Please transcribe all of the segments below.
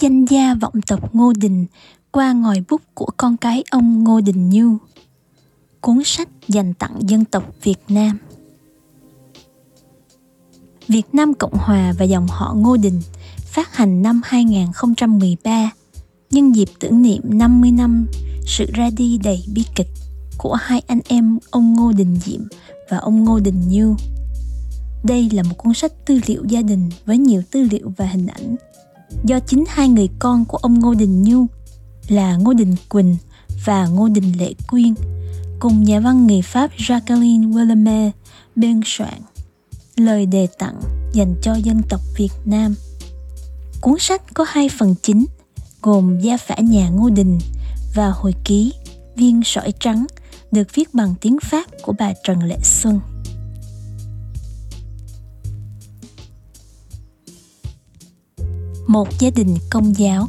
danh gia vọng tộc Ngô Đình qua ngòi bút của con cái ông Ngô Đình Nhu. Cuốn sách dành tặng dân tộc Việt Nam. Việt Nam Cộng Hòa và dòng họ Ngô Đình phát hành năm 2013 nhân dịp tưởng niệm 50 năm sự ra đi đầy bi kịch của hai anh em ông Ngô Đình Diệm và ông Ngô Đình Như. Đây là một cuốn sách tư liệu gia đình với nhiều tư liệu và hình ảnh do chính hai người con của ông Ngô Đình Nhu là Ngô Đình Quỳnh và Ngô Đình Lệ Quyên cùng nhà văn người Pháp Jacqueline Willemé biên soạn lời đề tặng dành cho dân tộc Việt Nam. Cuốn sách có hai phần chính, gồm Gia phả nhà Ngô Đình và hồi ký, Viên sỏi trắng, được viết bằng tiếng Pháp của bà Trần Lệ Xuân. Một gia đình công giáo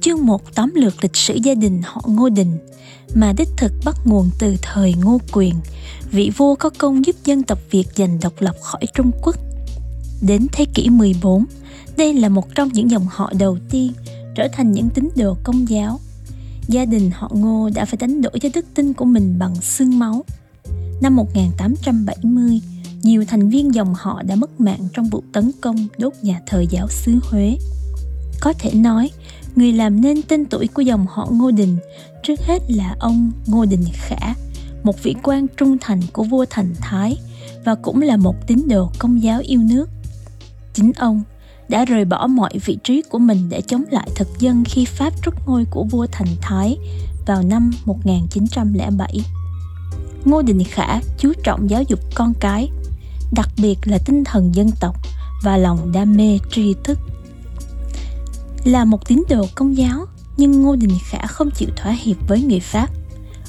Chương một tóm lược lịch sử gia đình họ Ngô Đình mà đích thực bắt nguồn từ thời Ngô Quyền, vị vua có công giúp dân tộc Việt giành độc lập khỏi Trung Quốc. Đến thế kỷ 14, đây là một trong những dòng họ đầu tiên trở thành những tín đồ công giáo. Gia đình họ Ngô đã phải đánh đổi cho đức tin của mình bằng xương máu. Năm 1870, nhiều thành viên dòng họ đã mất mạng trong vụ tấn công đốt nhà thờ giáo xứ Huế. Có thể nói, người làm nên tên tuổi của dòng họ Ngô Đình trước hết là ông Ngô Đình Khả, một vị quan trung thành của vua Thành Thái và cũng là một tín đồ công giáo yêu nước. Chính ông đã rời bỏ mọi vị trí của mình để chống lại thực dân khi Pháp rút ngôi của vua Thành Thái vào năm 1907. Ngô Đình Khả chú trọng giáo dục con cái, đặc biệt là tinh thần dân tộc và lòng đam mê tri thức. Là một tín đồ công giáo, nhưng Ngô Đình Khả không chịu thỏa hiệp với người Pháp.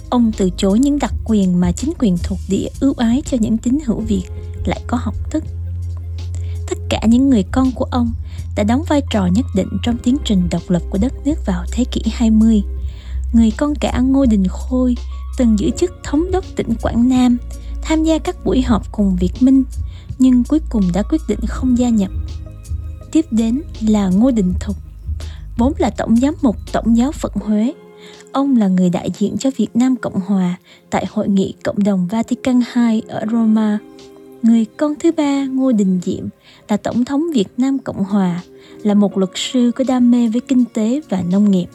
Ông từ chối những đặc quyền mà chính quyền thuộc địa ưu ái cho những tín hữu Việt lại có học thức tất cả những người con của ông đã đóng vai trò nhất định trong tiến trình độc lập của đất nước vào thế kỷ 20. Người con cả Ngô Đình Khôi từng giữ chức thống đốc tỉnh Quảng Nam, tham gia các buổi họp cùng Việt Minh, nhưng cuối cùng đã quyết định không gia nhập. Tiếp đến là Ngô Đình Thục, vốn là tổng giám mục Tổng giáo phận Huế. Ông là người đại diện cho Việt Nam Cộng Hòa tại Hội nghị Cộng đồng Vatican II ở Roma Người con thứ ba Ngô Đình Diệm là Tổng thống Việt Nam Cộng Hòa, là một luật sư có đam mê với kinh tế và nông nghiệp.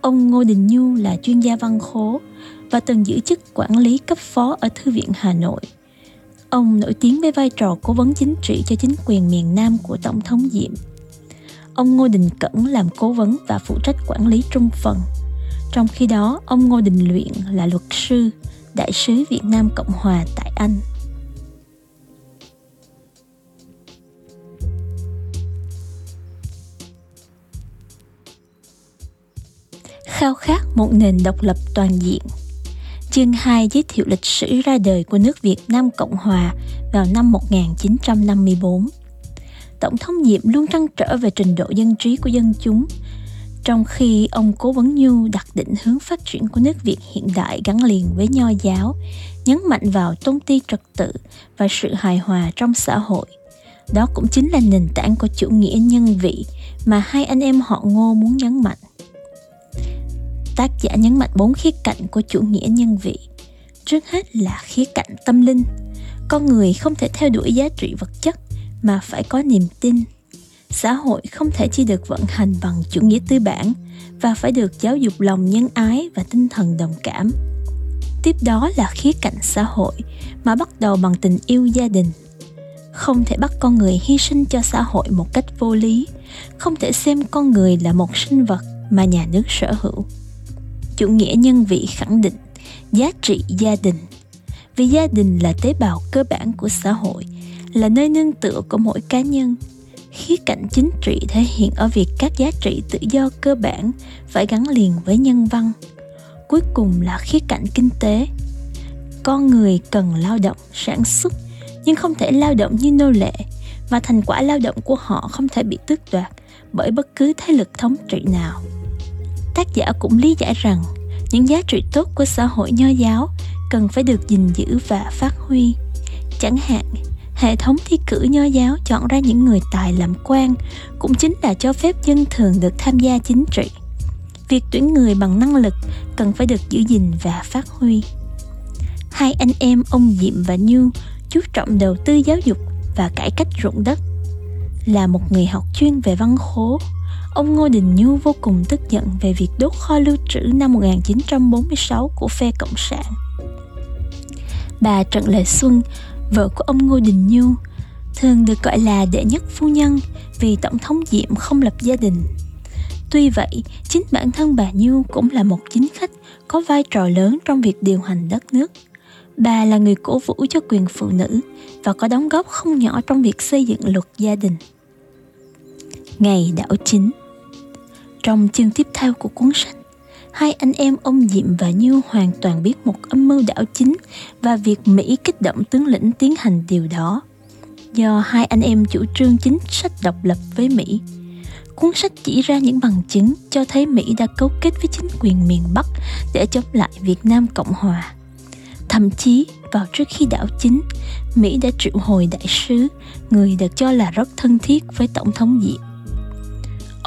Ông Ngô Đình Nhu là chuyên gia văn khố và từng giữ chức quản lý cấp phó ở Thư viện Hà Nội. Ông nổi tiếng với vai trò cố vấn chính trị cho chính quyền miền Nam của Tổng thống Diệm. Ông Ngô Đình Cẩn làm cố vấn và phụ trách quản lý trung phần. Trong khi đó, ông Ngô Đình Luyện là luật sư, đại sứ Việt Nam Cộng Hòa tại Anh. khao khát một nền độc lập toàn diện. Chương 2 giới thiệu lịch sử ra đời của nước Việt Nam Cộng Hòa vào năm 1954. Tổng thống Diệm luôn trăn trở về trình độ dân trí của dân chúng, trong khi ông Cố Vấn Nhu đặt định hướng phát triển của nước Việt hiện đại gắn liền với nho giáo, nhấn mạnh vào tôn ti trật tự và sự hài hòa trong xã hội. Đó cũng chính là nền tảng của chủ nghĩa nhân vị mà hai anh em họ Ngô muốn nhấn mạnh tác giả nhấn mạnh bốn khía cạnh của chủ nghĩa nhân vị. Trước hết là khía cạnh tâm linh. Con người không thể theo đuổi giá trị vật chất mà phải có niềm tin. Xã hội không thể chỉ được vận hành bằng chủ nghĩa tư bản và phải được giáo dục lòng nhân ái và tinh thần đồng cảm. Tiếp đó là khía cạnh xã hội mà bắt đầu bằng tình yêu gia đình. Không thể bắt con người hy sinh cho xã hội một cách vô lý, không thể xem con người là một sinh vật mà nhà nước sở hữu chủ nghĩa nhân vị khẳng định giá trị gia đình. Vì gia đình là tế bào cơ bản của xã hội, là nơi nương tựa của mỗi cá nhân. Khía cạnh chính trị thể hiện ở việc các giá trị tự do cơ bản phải gắn liền với nhân văn. Cuối cùng là khía cạnh kinh tế. Con người cần lao động, sản xuất, nhưng không thể lao động như nô lệ và thành quả lao động của họ không thể bị tước đoạt bởi bất cứ thế lực thống trị nào tác giả cũng lý giải rằng, những giá trị tốt của xã hội nho giáo cần phải được gìn giữ và phát huy. Chẳng hạn, hệ thống thi cử nho giáo chọn ra những người tài làm quan cũng chính là cho phép dân thường được tham gia chính trị. Việc tuyển người bằng năng lực cần phải được giữ gìn và phát huy. Hai anh em, ông diệm và Nhu, chú trọng đầu tư giáo dục và cải cách ruộng đất, là một người học chuyên về văn khố ông Ngô Đình Nhu vô cùng tức giận về việc đốt kho lưu trữ năm 1946 của phe Cộng sản. Bà Trần Lệ Xuân, vợ của ông Ngô Đình Nhu, thường được gọi là đệ nhất phu nhân vì Tổng thống Diệm không lập gia đình. Tuy vậy, chính bản thân bà Nhu cũng là một chính khách có vai trò lớn trong việc điều hành đất nước. Bà là người cổ vũ cho quyền phụ nữ và có đóng góp không nhỏ trong việc xây dựng luật gia đình. Ngày đảo chính trong chương tiếp theo của cuốn sách, hai anh em ông Diệm và Như hoàn toàn biết một âm mưu đảo chính và việc Mỹ kích động tướng lĩnh tiến hành điều đó. Do hai anh em chủ trương chính sách độc lập với Mỹ, cuốn sách chỉ ra những bằng chứng cho thấy Mỹ đã cấu kết với chính quyền miền Bắc để chống lại Việt Nam Cộng Hòa. Thậm chí, vào trước khi đảo chính, Mỹ đã triệu hồi đại sứ, người được cho là rất thân thiết với Tổng thống Diệm.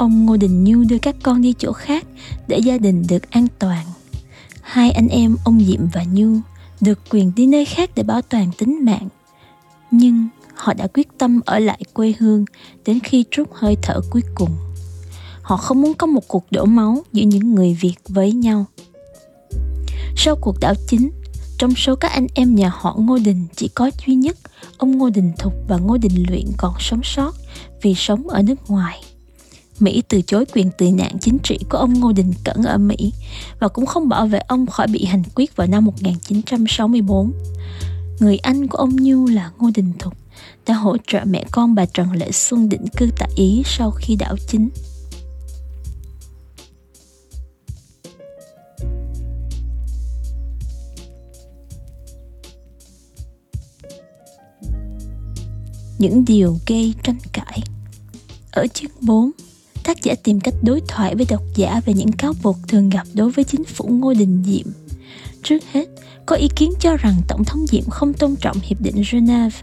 Ông Ngô Đình Nhu đưa các con đi chỗ khác để gia đình được an toàn. Hai anh em ông Diệm và Nhu được quyền đi nơi khác để bảo toàn tính mạng. Nhưng họ đã quyết tâm ở lại quê hương đến khi trút hơi thở cuối cùng. Họ không muốn có một cuộc đổ máu giữa những người Việt với nhau. Sau cuộc đảo chính, trong số các anh em nhà họ Ngô Đình chỉ có duy nhất ông Ngô Đình Thục và Ngô Đình Luyện còn sống sót vì sống ở nước ngoài. Mỹ từ chối quyền tị nạn chính trị của ông Ngô Đình Cẩn ở Mỹ và cũng không bảo vệ ông khỏi bị hành quyết vào năm 1964. Người anh của ông Nhu là Ngô Đình Thục đã hỗ trợ mẹ con bà Trần Lệ Xuân định cư tại Ý sau khi đảo chính. Những điều gây tranh cãi Ở chương 4, tác giả tìm cách đối thoại với độc giả về những cáo buộc thường gặp đối với chính phủ Ngô Đình Diệm. Trước hết, có ý kiến cho rằng Tổng thống Diệm không tôn trọng Hiệp định Geneva,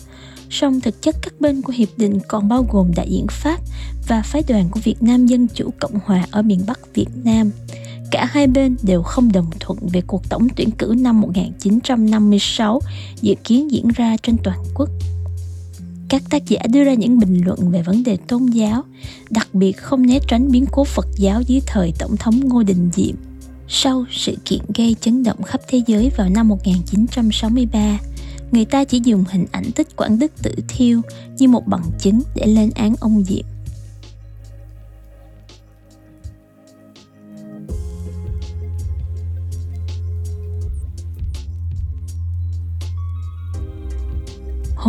song thực chất các bên của hiệp định còn bao gồm đại diện Pháp và phái đoàn của Việt Nam Dân Chủ Cộng Hòa ở miền Bắc Việt Nam. Cả hai bên đều không đồng thuận về cuộc tổng tuyển cử năm 1956 dự kiến diễn ra trên toàn quốc các tác giả đưa ra những bình luận về vấn đề tôn giáo, đặc biệt không né tránh biến cố Phật giáo dưới thời Tổng thống Ngô Đình Diệm. Sau sự kiện gây chấn động khắp thế giới vào năm 1963, người ta chỉ dùng hình ảnh tích Quảng Đức tự thiêu như một bằng chứng để lên án ông Diệm.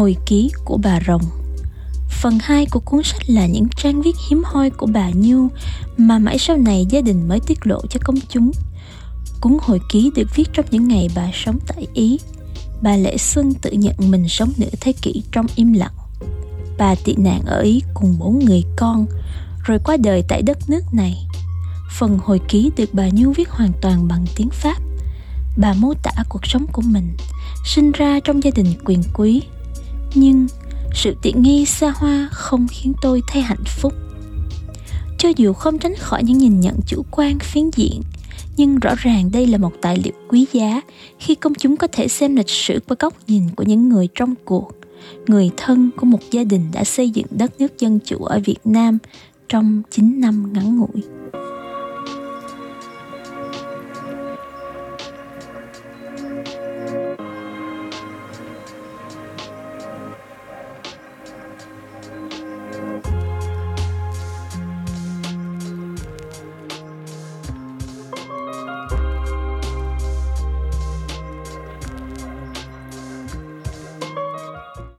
Hồi ký của bà Rồng Phần 2 của cuốn sách là những trang viết hiếm hoi của bà Như mà mãi sau này gia đình mới tiết lộ cho công chúng. Cuốn hồi ký được viết trong những ngày bà sống tại Ý. Bà Lệ Xuân tự nhận mình sống nửa thế kỷ trong im lặng. Bà tị nạn ở Ý cùng bốn người con, rồi qua đời tại đất nước này. Phần hồi ký được bà Như viết hoàn toàn bằng tiếng Pháp. Bà mô tả cuộc sống của mình, sinh ra trong gia đình quyền quý, nhưng sự tiện nghi xa hoa không khiến tôi thấy hạnh phúc cho dù không tránh khỏi những nhìn nhận chủ quan, phiến diện, nhưng rõ ràng đây là một tài liệu quý giá khi công chúng có thể xem lịch sử qua góc nhìn của những người trong cuộc, người thân của một gia đình đã xây dựng đất nước dân chủ ở Việt Nam trong 9 năm ngắn ngủi.